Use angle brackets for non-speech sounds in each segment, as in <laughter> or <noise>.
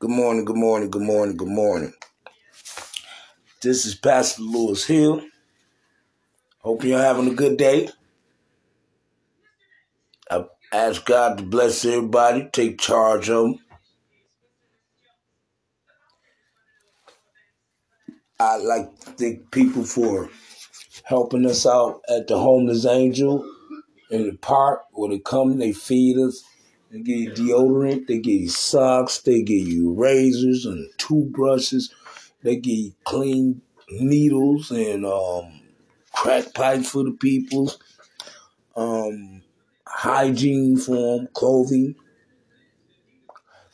Good morning, good morning, good morning, good morning. This is Pastor Lewis Hill. Hope you're having a good day. I ask God to bless everybody, take charge of them. I'd like to thank people for helping us out at the Homeless Angel in the park where they come, they feed us, they give you deodorant, they give you socks, they give you razors and toothbrushes, they give you clean needles and um, crack pipes for the people, um, hygiene for them, clothing.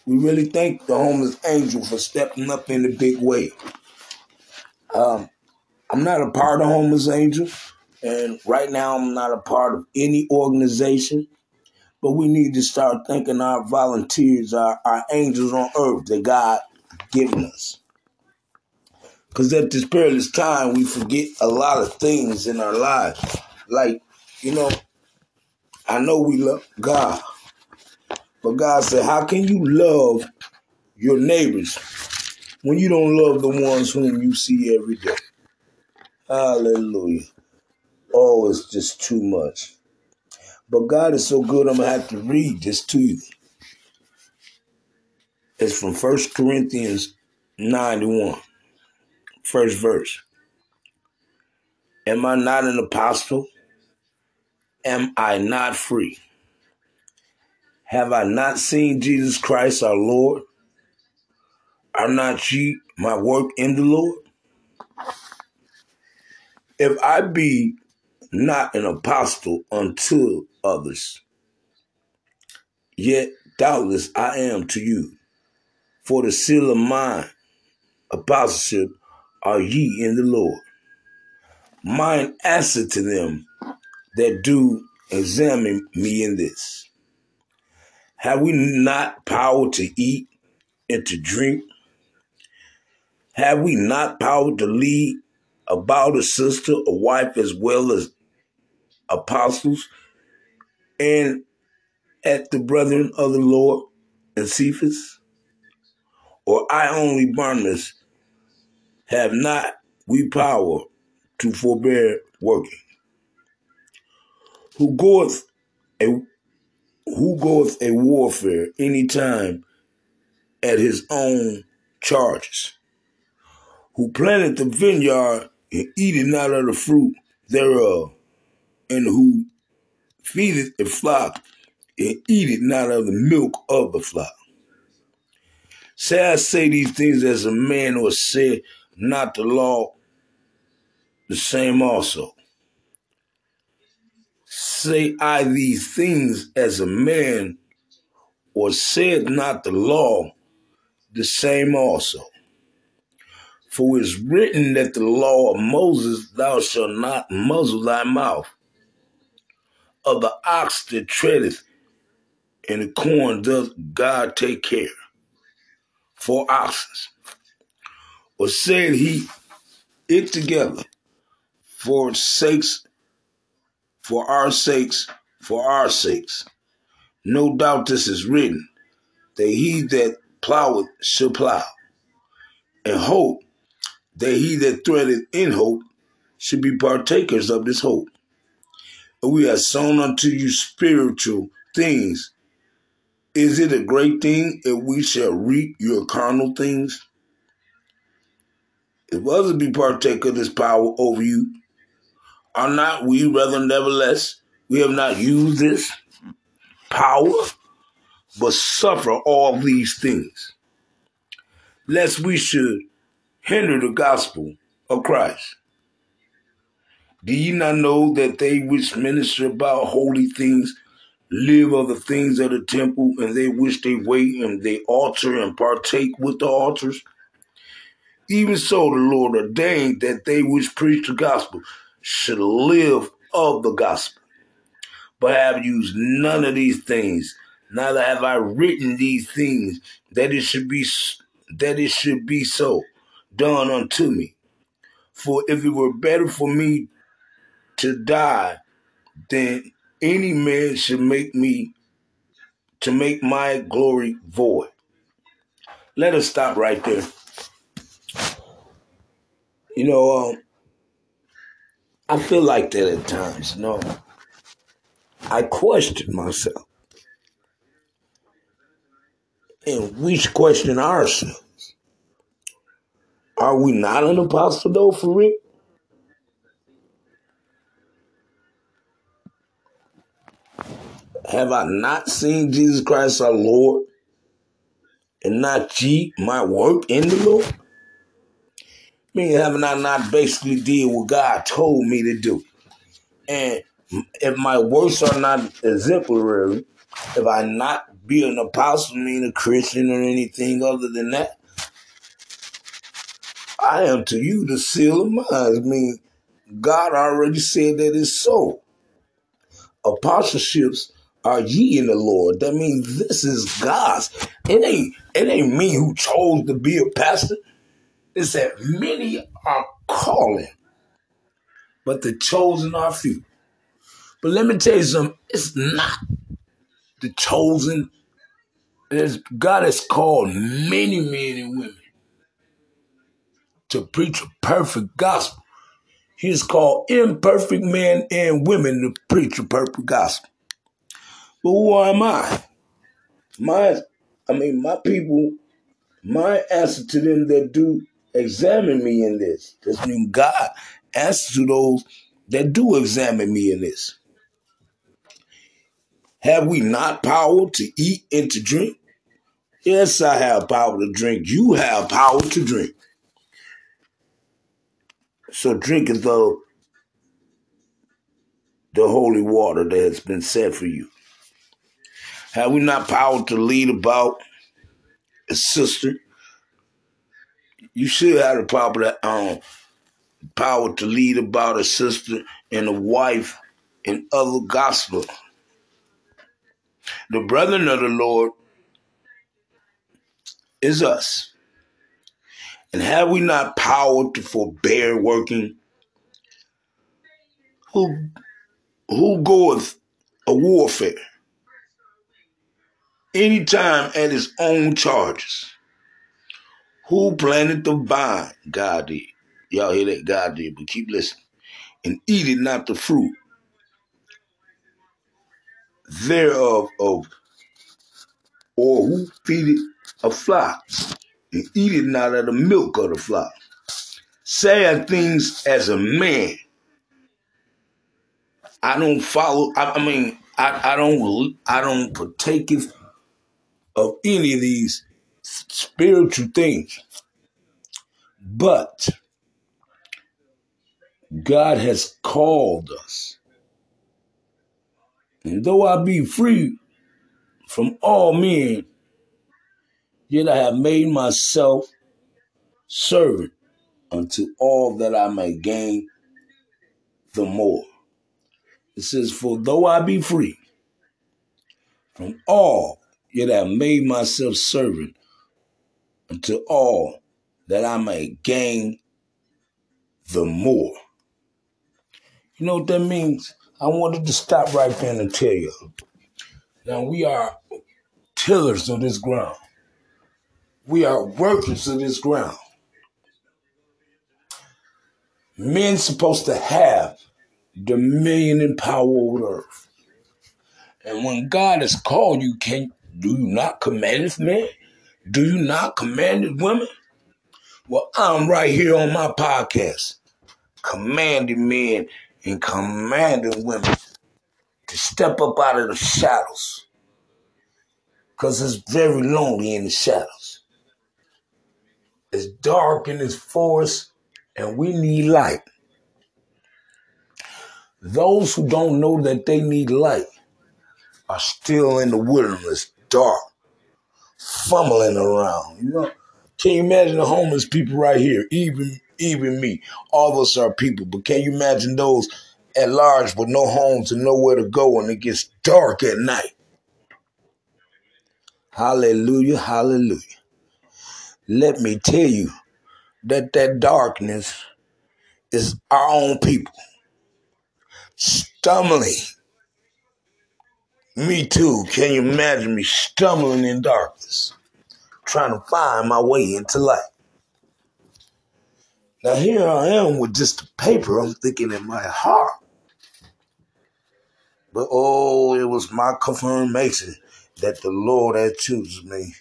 We really thank the Homeless Angel for stepping up in a big way. Um, I'm not a part of Homeless Angel, and right now I'm not a part of any organization. But we need to start thanking our volunteers, our, our angels on earth that God given us. Because at this perilous time, we forget a lot of things in our lives. Like, you know, I know we love God, but God said, How can you love your neighbors when you don't love the ones whom you see every day? Hallelujah. Oh, it's just too much. But God is so good, I'm going to have to read this to you. It's from 1 Corinthians 91, first verse. Am I not an apostle? Am I not free? Have I not seen Jesus Christ our Lord? Are not ye my work in the Lord? If I be not an apostle unto others, yet doubtless I am to you. For the seal of mine apostleship are ye in the Lord. Mine answer to them that do examine me in this. Have we not power to eat and to drink? Have we not power to lead about a sister, a wife, as well as apostles, and at the brethren of the Lord and Cephas? Or I only, Barnabas, have not we power to forbear working? Who goeth a who goeth a warfare any time at his own charges? Who planted the vineyard and eateth not of the fruit thereof, and who feedeth a flock and eateth not of the milk of the flock? Say I say these things as a man or said not the law, the same also. Say I these things as a man or said not the law, the same also. For it is written that the law of Moses, thou shalt not muzzle thy mouth. Of the ox that treadeth in the corn does God take care for oxen. Or said he it together for sakes, for our sakes, for our sakes. No doubt this is written, that he that ploweth shall plow, and hope that he that threadeth in hope should be partakers of this hope. We have sown unto you spiritual things. Is it a great thing if we shall reap your carnal things? If others be partaker of this power over you, are not we rather nevertheless we have not used this power, but suffer all these things, lest we should hinder the gospel of Christ. Do ye not know that they which minister about holy things live of the things of the temple, and they which they wait and they altar and partake with the altars? Even so, the Lord ordained that they which preach the gospel should live of the gospel. But I have used none of these things, neither have I written these things that it should be that it should be so done unto me. For if it were better for me to die than any man should make me to make my glory void. let us stop right there. You know, um, I feel like that at times. You know, I question myself, and we should question ourselves. Are we not an apostle though, for real? Have I not seen Jesus Christ our Lord and not ye my work in the Lord? I mean, haven't I not basically did what God told me to do? And if my works are not exemplary, if I not be an apostle, mean a Christian or anything other than that, I am to you the seal of mine. I mean, God already said that it's so. Apostleships are ye in the Lord. That means this is God's. It ain't it ain't me who chose to be a pastor. It's that many are calling, but the chosen are few. But let me tell you something, it's not the chosen. There's, God has called many men and women to preach a perfect gospel. He's called imperfect men and women to preach a perfect gospel. But who am I? My, I mean, my people, my answer to them that do examine me in this. This God answers to those that do examine me in this. Have we not power to eat and to drink? Yes, I have power to drink. You have power to drink. So drinketh the, the holy water that has been set for you. Have we not power to lead about a sister? You should have the power that um power to lead about a sister and a wife and other gospel. The brethren of the Lord is us. And have we not power to forbear working? Who who goeth a warfare? Anytime at his own charges. Who planted the vine? God did. Y'all hear that? God did, but keep listening. And eat it not the fruit thereof of or who feedeth a flock and eat it not of the milk of the flock. Saying things as a man. I don't follow. I, I mean, I, I don't. I don't partake of any of these spiritual things. But God has called us. And though I be free from all men, yet I have made myself servant unto all that I may gain the more. It says, For though I be free from all, yet I made myself servant unto all that I may gain the more. You know what that means? I wanted to stop right there and tell you. Now we are tillers of this ground. We are workers of this ground. Men supposed to have dominion and power over earth. And when God has called you, can do you not command his men? Do you not command his women? Well, I'm right here on my podcast, commanding men and commanding women to step up out of the shadows. Because it's very lonely in the shadows. It's dark in this forest, and we need light. Those who don't know that they need light are still in the wilderness, dark, fumbling around. You know, can you imagine the homeless people right here? Even even me. All of us are people, but can you imagine those at large with no homes and nowhere to go when it gets dark at night? Hallelujah, hallelujah. Let me tell you that that darkness is our own people stumbling. Me too. Can you imagine me stumbling in darkness? trying to find my way into life. Now here I am with just a paper. I'm thinking in my heart. But oh, it was my confirmation that the Lord has chosen me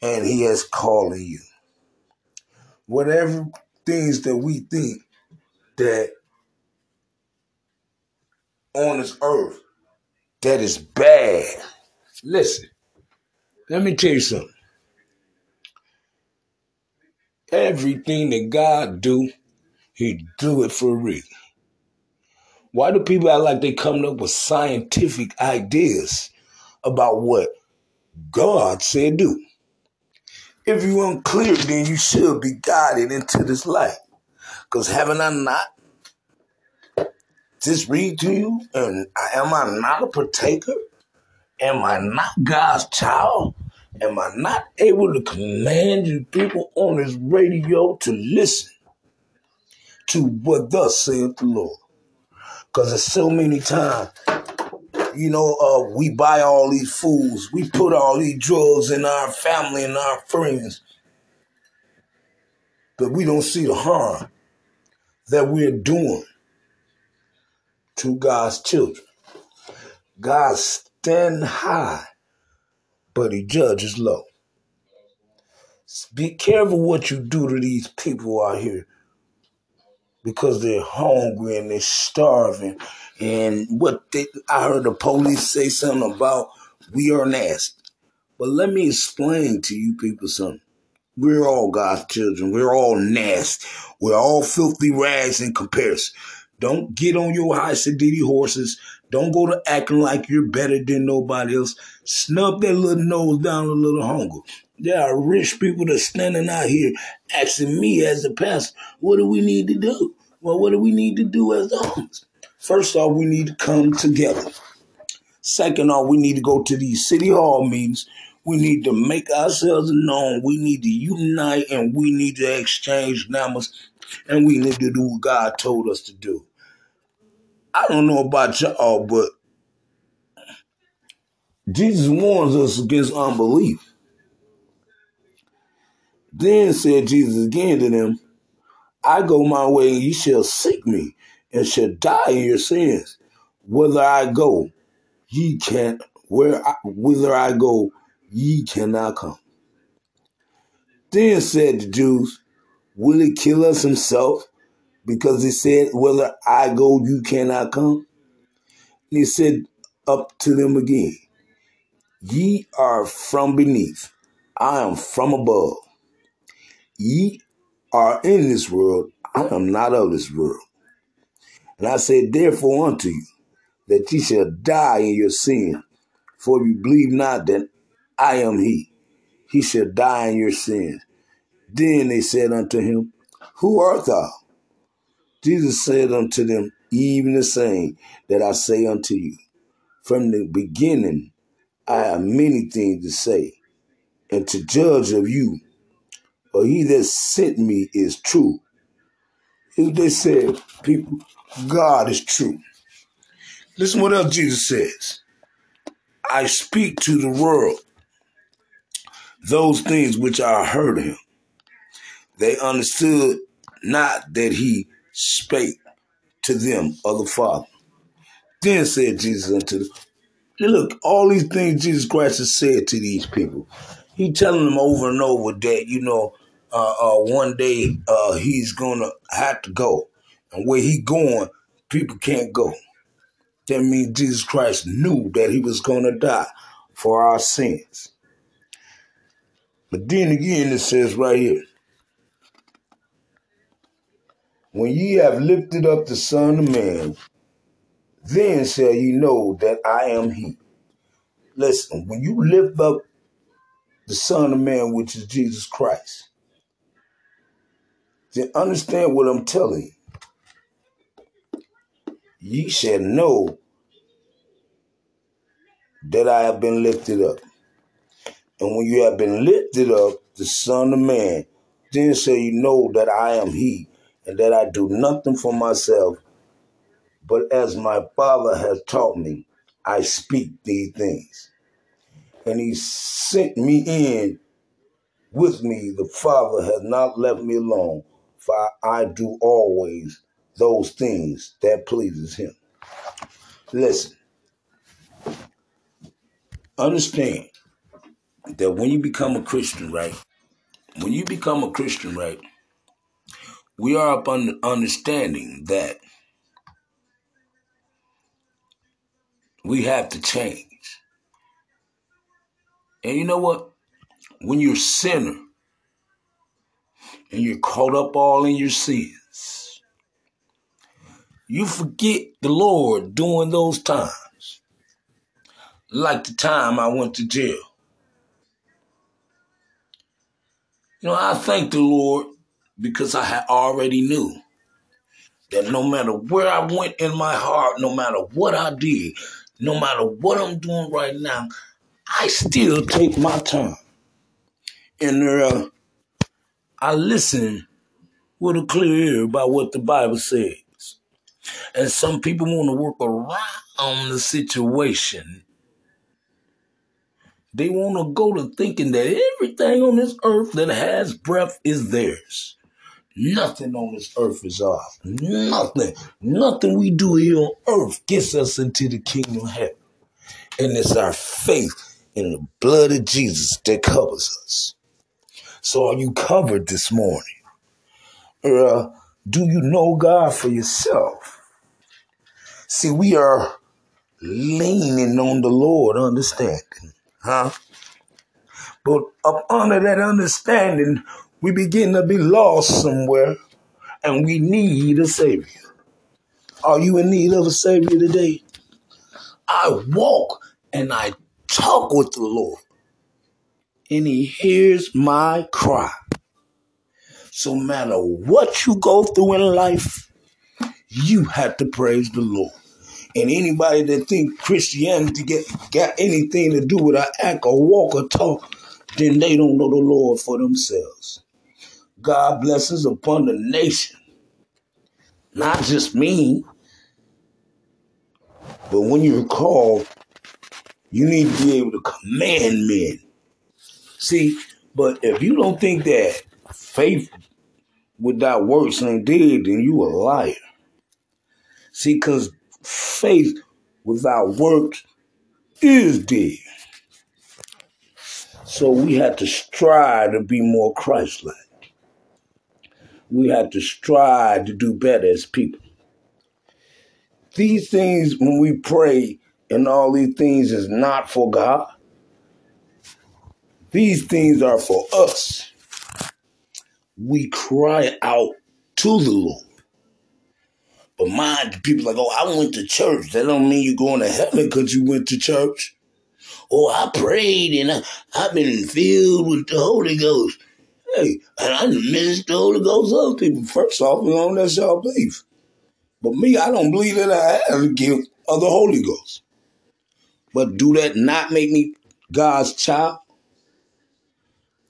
and he has calling you. Whatever things that we think that on this earth that is bad. Listen, let me tell you something. Everything that God do, he do it for a reason. Why do people act like they coming up with scientific ideas about what God said do? If you unclear, then you should be guided into this light. Because haven't I not just read to you? And am I not a partaker? Am I not God's child? Am I not able to command you people on this radio to listen to what thus saith the Lord? Because there's so many times, you know, uh, we buy all these fools, we put all these drugs in our family and our friends, but we don't see the harm that we're doing to God's children. God stand high, but he judges low. Be careful what you do to these people out here because they're hungry and they're starving. And what they, I heard the police say something about we are nasty. But let me explain to you people something. We're all God's children. We're all nasty. We're all filthy rags in comparison. Don't get on your high sedity horses. Don't go to acting like you're better than nobody else. Snub that little nose down a little hunger. There are rich people that standing out here asking me as a pastor, what do we need to do? Well, what do we need to do as homes? First off, we need to come together. Second off, we need to go to these city hall meetings. We need to make ourselves known. We need to unite and we need to exchange numbers and we need to do what God told us to do. I don't know about y'all, but Jesus warns us against unbelief. Then said Jesus again to them, I go my way, and ye shall seek me, and shall die in your sins. Whither I go, ye can't. Where I, whither I go, ye cannot come. Then said the Jews, Will he kill us himself? Because he said, Whither I go, you cannot come. And he said up to them again, Ye are from beneath, I am from above. Ye are in this world, I am not of this world. And I said, Therefore unto you, that ye shall die in your sin, for you believe not that I am he, he shall die in your sins. Then they said unto him, Who art thou? Jesus said unto them, Even the same that I say unto you. From the beginning I have many things to say, and to judge of you. But he that sent me is true. If they said, people, God is true. Listen what else Jesus says. I speak to the world those things which I heard him. They understood not that he spake to them of the Father. Then said Jesus unto them, Look, all these things Jesus Christ has said to these people. He telling them over and over that, you know, uh, uh, one day uh, he's going to have to go. And where he going, people can't go. That means Jesus Christ knew that he was going to die for our sins. But then again, it says right here, when ye have lifted up the Son of Man, then shall ye know that I am he. Listen, when you lift up the Son of Man, which is Jesus Christ, then understand what I'm telling you. Ye shall know that I have been lifted up. And when you have been lifted up, the Son of Man, then shall you know that I am He, and that I do nothing for myself, but as my Father has taught me, I speak these things. And He sent me in with me, the Father has not left me alone, for I do always those things that pleases him. Listen, understand that when you become a Christian, right? When you become a Christian, right? We are up on understanding that we have to change. And you know what? When you're a sinner and you're caught up all in your sins, you forget the Lord during those times. Like the time I went to jail. You know, I thank the Lord because I had already knew that no matter where I went in my heart, no matter what I did, no matter what I'm doing right now, I still take my time. And uh, I listen with a clear ear about what the Bible says. And some people want to work around the situation. They want to go to thinking that everything on this earth that has breath is theirs. Nothing on this earth is ours. Nothing. Nothing we do here on earth gets us into the kingdom of heaven. And it's our faith in the blood of Jesus that covers us. So are you covered this morning? Or uh, do you know God for yourself? See, we are leaning on the Lord, understanding, huh? But up under that understanding, we begin to be lost somewhere and we need a Savior. Are you in need of a Savior today? I walk and I talk with the Lord, and He hears my cry. So, matter what you go through in life, you have to praise the Lord. And anybody that think Christianity get, got anything to do with an act or walk or talk, then they don't know the Lord for themselves. God blesses upon the nation, not just me, but when you're called, you need to be able to command men. See, but if you don't think that faith without works ain't dead, then you a liar. See, because faith without works is dead. So we have to strive to be more Christ-like. We have to strive to do better as people. These things, when we pray, and all these things is not for God. These things are for us. We cry out to the Lord. But mind people like, oh, I went to church. That don't mean you're going to heaven because you went to church. Oh, I prayed and I, I've been filled with the Holy Ghost. Hey, and I ministered the Holy Ghost to other people. First off, we don't that's y'all believe. But me, I don't believe that I have a gift of the Holy Ghost. But do that not make me God's child?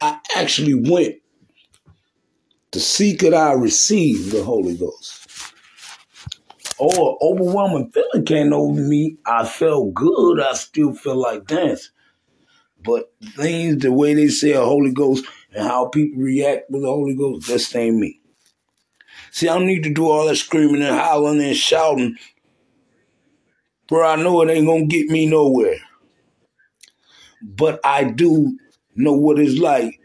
I actually went to seek it, I received the Holy Ghost. Oh, overwhelming feeling came over me. I felt good. I still feel like dancing. But things, the way they say a Holy Ghost and how people react with the Holy Ghost, just ain't me. See, I don't need to do all that screaming and howling and shouting, for I know it ain't gonna get me nowhere. But I do know what it's like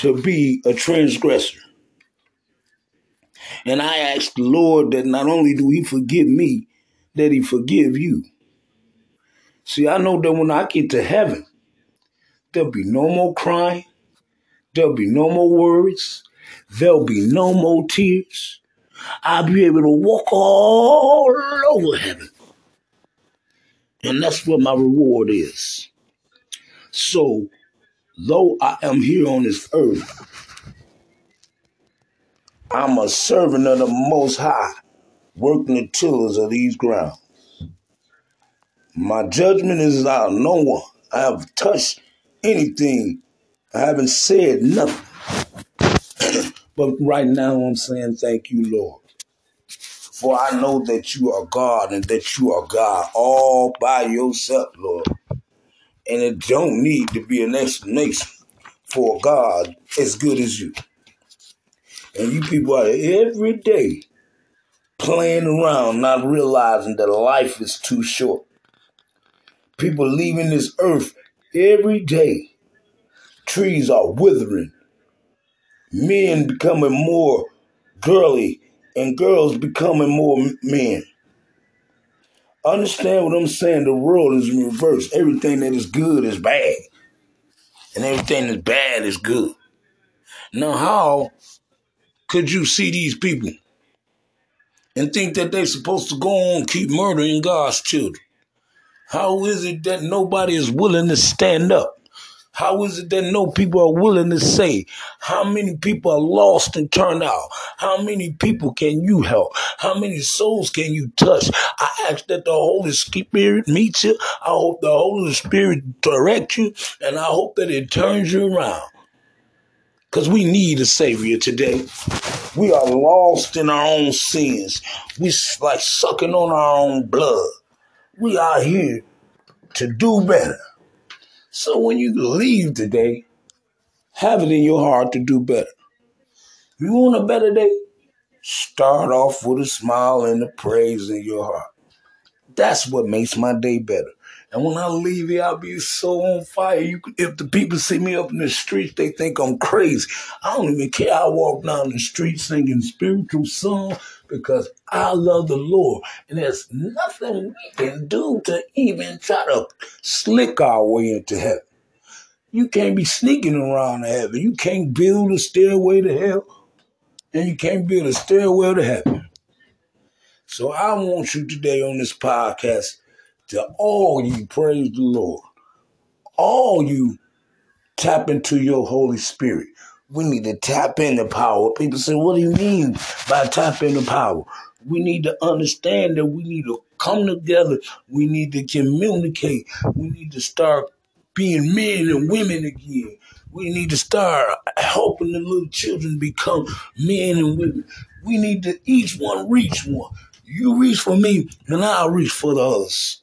to be a transgressor. And I ask the Lord that not only do He forgive me, that He forgive you. See, I know that when I get to heaven, there'll be no more crying, there'll be no more worries, there'll be no more tears. I'll be able to walk all over heaven. And that's what my reward is. So, though I am here on this earth, I'm a servant of the Most High, working the tillers of these grounds. My judgment is out no one. I have touched anything. I haven't said nothing. <clears throat> but right now I'm saying thank you, Lord. For I know that you are God and that you are God all by yourself, Lord. And it don't need to be an explanation for God as good as you. And you people are every day playing around, not realizing that life is too short. People leaving this earth every day. Trees are withering. Men becoming more girly and girls becoming more men. Understand what I'm saying? The world is in reverse. Everything that is good is bad. And everything that's bad is good. Now, how could you see these people and think that they're supposed to go on keep murdering God's children? How is it that nobody is willing to stand up? How is it that no people are willing to say? How many people are lost and turned out? How many people can you help? How many souls can you touch? I ask that the Holy Spirit meets you. I hope the Holy Spirit directs you, and I hope that it turns you around. Because we need a Savior today. We are lost in our own sins. We like sucking on our own blood. We are here to do better. So when you leave today, have it in your heart to do better. You want a better day? Start off with a smile and a praise in your heart. That's what makes my day better. And when I leave here, I'll be so on fire. You, if the people see me up in the streets, they think I'm crazy. I don't even care. I walk down the street singing spiritual songs because I love the Lord. And there's nothing we can do to even try to slick our way into heaven. You can't be sneaking around heaven. You can't build a stairway to hell, and you can't build a stairway to heaven. So I want you today on this podcast to all you praise the Lord. All you tap into your Holy Spirit. We need to tap into power. People say, what do you mean by tap into power? We need to understand that we need to come together. We need to communicate. We need to start being men and women again. We need to start helping the little children become men and women. We need to each one reach one. You reach for me, and I'll reach for the others.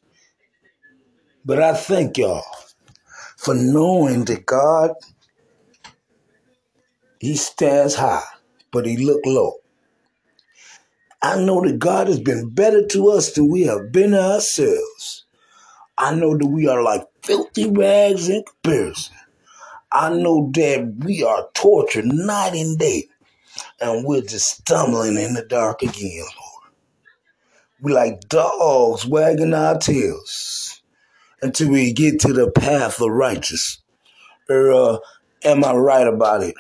But I thank y'all for knowing that God, He stands high, but He look low. I know that God has been better to us than we have been to ourselves. I know that we are like filthy rags in comparison. I know that we are tortured night and day, and we're just stumbling in the dark again, Lord. We like dogs wagging our tails until we get to the path of righteous. Or uh, am I right about it?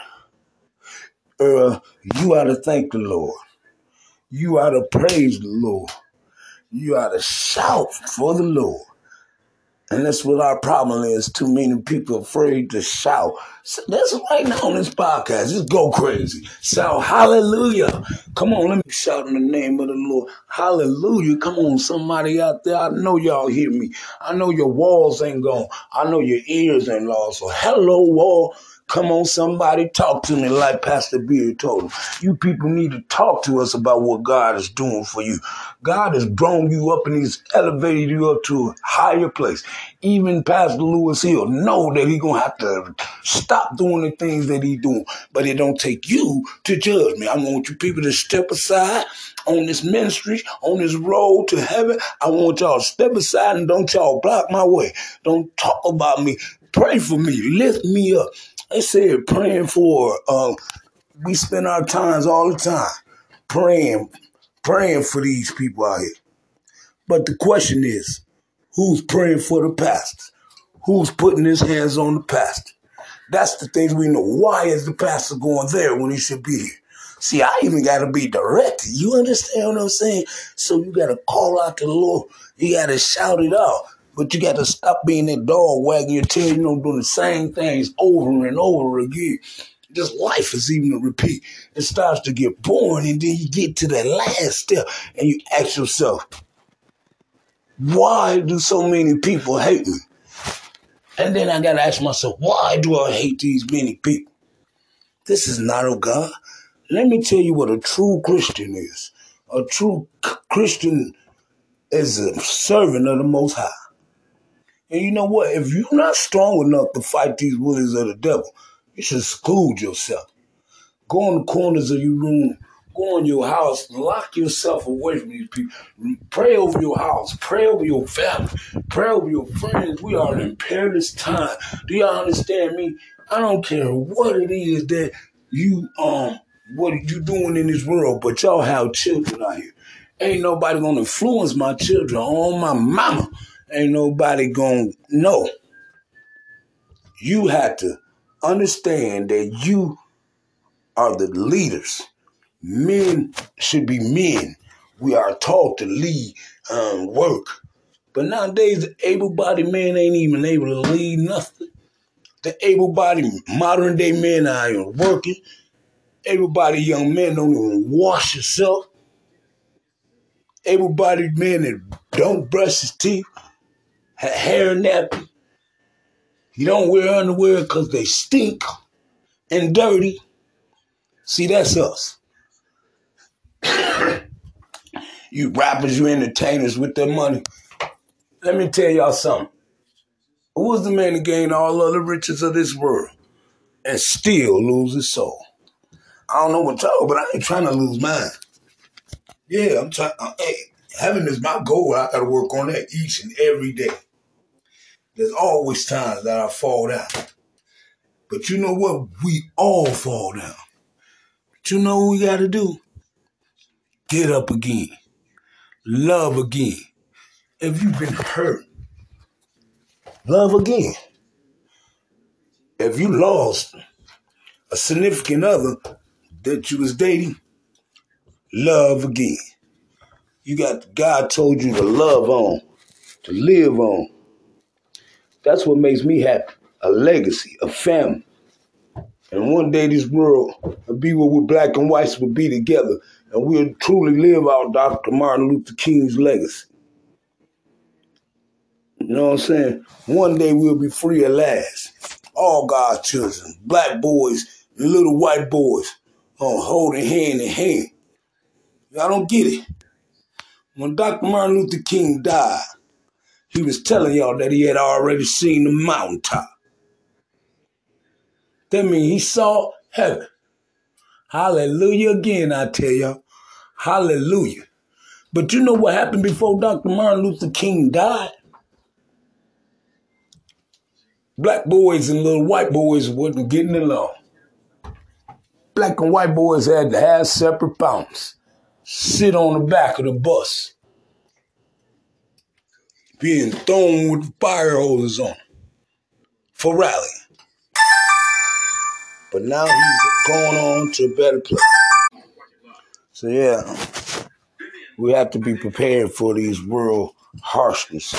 Or uh, you ought to thank the Lord. You ought to praise the Lord. You ought to shout for the Lord. And that's what our problem is. Too many people afraid to shout. So that's right now on this podcast. Just go crazy. Shout hallelujah. Come on, let me shout in the name of the Lord. Hallelujah. Come on, somebody out there. I know y'all hear me. I know your walls ain't gone. I know your ears ain't lost. So hello, wall. Come on, somebody, talk to me like Pastor Beard told him. You people need to talk to us about what God is doing for you. God has grown you up and He's elevated you up to a higher place. Even Pastor Lewis Hill know that He's gonna have to stop doing the things that He's doing, but it don't take you to judge me. I want you people to step aside on this ministry, on this road to heaven. I want y'all to step aside and don't y'all block my way. Don't talk about me. Pray for me. Lift me up. They said praying for, uh, we spend our times all the time praying, praying for these people out here. But the question is, who's praying for the pastor? Who's putting his hands on the pastor? That's the things we know. Why is the pastor going there when he should be here? See, I even got to be directed. You understand what I'm saying? So you got to call out to the Lord. You got to shout it out. But you got to stop being that dog wagging your tail, you know, doing the same things over and over again. Just life is even a repeat. It starts to get boring, and then you get to that last step, and you ask yourself, why do so many people hate me? And then I got to ask myself, why do I hate these many people? This is not of God. Let me tell you what a true Christian is. A true Christian is a servant of the Most High. And you know what? If you're not strong enough to fight these bullies of the devil, You should school yourself. Go in the corners of your room. Go in your house. Lock yourself away from these people. Pray over your house. Pray over your family. Pray over your friends. We are in perilous time. Do y'all understand me? I don't care what it is that you um what are you doing in this world, but y'all have children out here. Ain't nobody gonna influence my children on my mama. Ain't nobody gonna know. You have to understand that you are the leaders. Men should be men. We are taught to lead um, work. But nowadays, able-bodied men ain't even able to lead nothing. The able-bodied modern day men are even working. Able-bodied young men don't even wash themselves. Able-bodied men that don't brush his teeth, hair nappy. You don't wear underwear because they stink and dirty. See, that's us. <coughs> you rappers, you entertainers with their money. Let me tell y'all something. Who was the man that gained all of the riches of this world and still lose his soul? I don't know what y'all, but I ain't trying to lose mine. Yeah, I'm trying. Uh, hey, heaven is my goal. I got to work on that each and every day. There's always times that I fall down. But you know what? We all fall down. But you know what we got to do? Get up again. Love again. If you've been hurt, love again. If you lost a significant other that you was dating, love again. You got God told you to love on, to live on. That's what makes me happy. A legacy, a family. And one day this world will be where we black and whites will be together and we'll truly live out Dr. Martin Luther King's legacy. You know what I'm saying? One day we'll be free at last. All God's children, black boys little white boys, oh, holding hand in hand. Y'all don't get it. When Dr. Martin Luther King died, he was telling y'all that he had already seen the mountaintop. That means he saw heaven. Hallelujah again, I tell y'all. Hallelujah. But you know what happened before Dr. Martin Luther King died? Black boys and little white boys wasn't getting along. Black and white boys had to have separate fountains, sit on the back of the bus, being thrown with fire hoses on for rallying. But now he's going on to a better place. So yeah, we have to be prepared for these world harshness.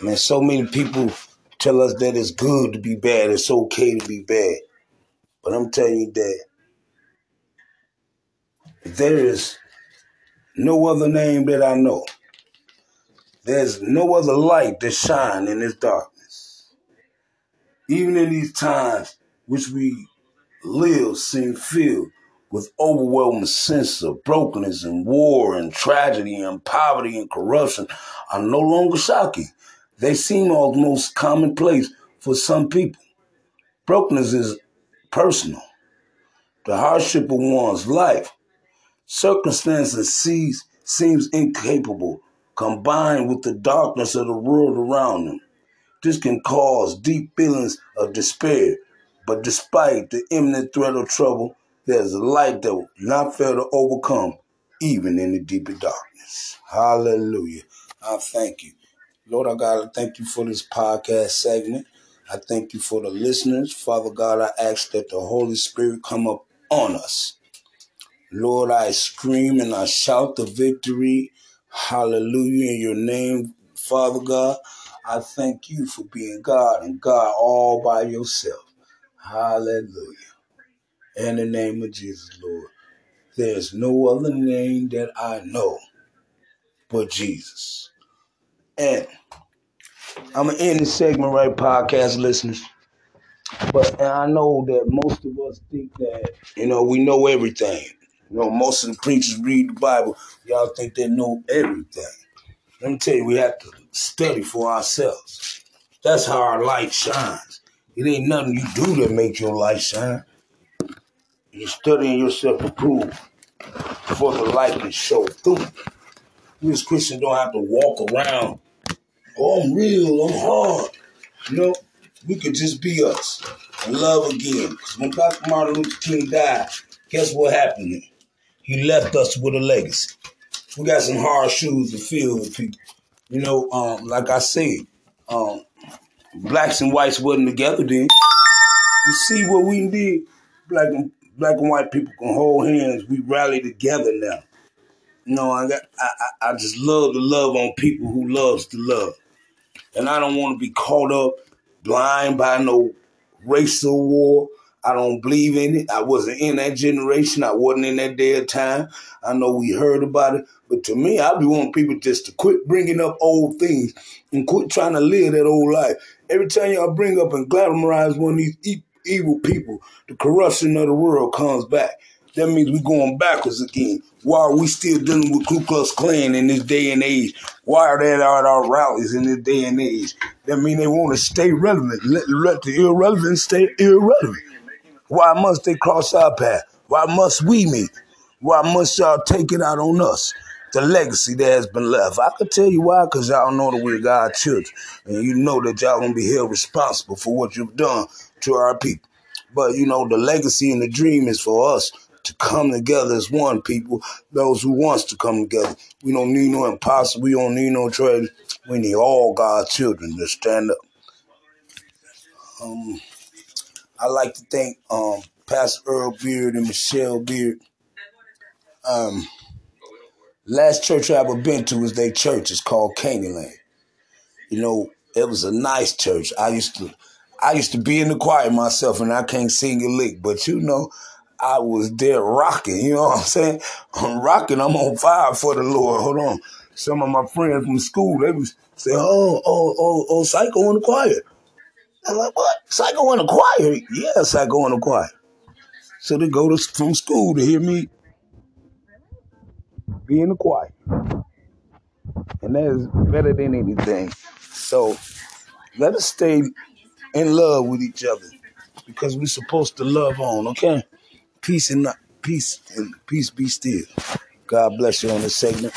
I mean, so many people tell us that it's good to be bad, it's okay to be bad. But I'm telling you that there is no other name that I know. There's no other light that shine in this darkness. Even in these times which we live seem filled with overwhelming sense of brokenness and war and tragedy and poverty and corruption are no longer shocking. They seem almost commonplace for some people. Brokenness is personal. The hardship of one's life, circumstances seems incapable, combined with the darkness of the world around them. This can cause deep feelings of despair, but despite the imminent threat of trouble, there's a light that will not fail to overcome, even in the deeper darkness. Hallelujah. I thank you. Lord, I I thank you for this podcast segment. I thank you for the listeners. Father God, I ask that the Holy Spirit come up on us. Lord, I scream and I shout the victory. Hallelujah in your name, Father God. I thank you for being God and God all by yourself. Hallelujah. In the name of Jesus, Lord. There's no other name that I know but Jesus. And I'm to end this segment right, podcast listeners. But I know that most of us think that, you know, we know everything. You know, most of the preachers read the Bible. Y'all think they know everything. Let me tell you, we have to study for ourselves. That's how our light shines. It ain't nothing you do that makes your light shine. You're studying yourself to prove before the light can show through. We as Christians don't have to walk around, oh, I'm real, I'm hard. You know, we could just be us and love again. Because when Dr. Martin Luther King died, guess what happened? He left us with a legacy. We got some hard shoes to fill with people. You know, um, like I said, um, blacks and whites wasn't together then. You see what we did? Black and black and white people can hold hands. We rally together now. You know, I got I, I, I just love to love on people who loves to love. And I don't want to be caught up blind by no racial war. I don't believe in it. I wasn't in that generation. I wasn't in that day of time. I know we heard about it. But to me, I be wanting people just to quit bringing up old things and quit trying to live that old life. Every time y'all bring up and glamorize one of these e- evil people, the corruption of the world comes back. That means we're going backwards again. Why are we still dealing with Ku Klux Klan in this day and age? Why are they at our rallies in this day and age? That means they want to stay relevant. Let, let the irrelevant stay irrelevant. Why must they cross our path? Why must we meet? Why must y'all take it out on us? The legacy that has been left. I could tell you why, because y'all know that we're God's children. And you know that y'all gonna be held responsible for what you've done to our people. But you know, the legacy and the dream is for us to come together as one people, those who wants to come together. We don't need no imposter, we don't need no trade. We need all God's children to stand up. Um, I like to thank um, Pastor Earl Beard and Michelle Beard. Um, last church I ever been to was their church. It's called Canaan You know, it was a nice church. I used to I used to be in the choir myself and I can't sing a lick, but you know, I was there rocking, you know what I'm saying? <laughs> I'm rocking, I'm on fire for the Lord. Hold on. Some of my friends from school, they was say, oh, oh, oh, oh, Psycho in the choir. I'm like, what? Psycho in the choir? Yeah, Psycho in the choir. So they go to from school to hear me be in the choir. And that is better than anything. So let us stay in love with each other because we're supposed to love on, okay? Peace and not peace and peace be still. God bless you on this segment.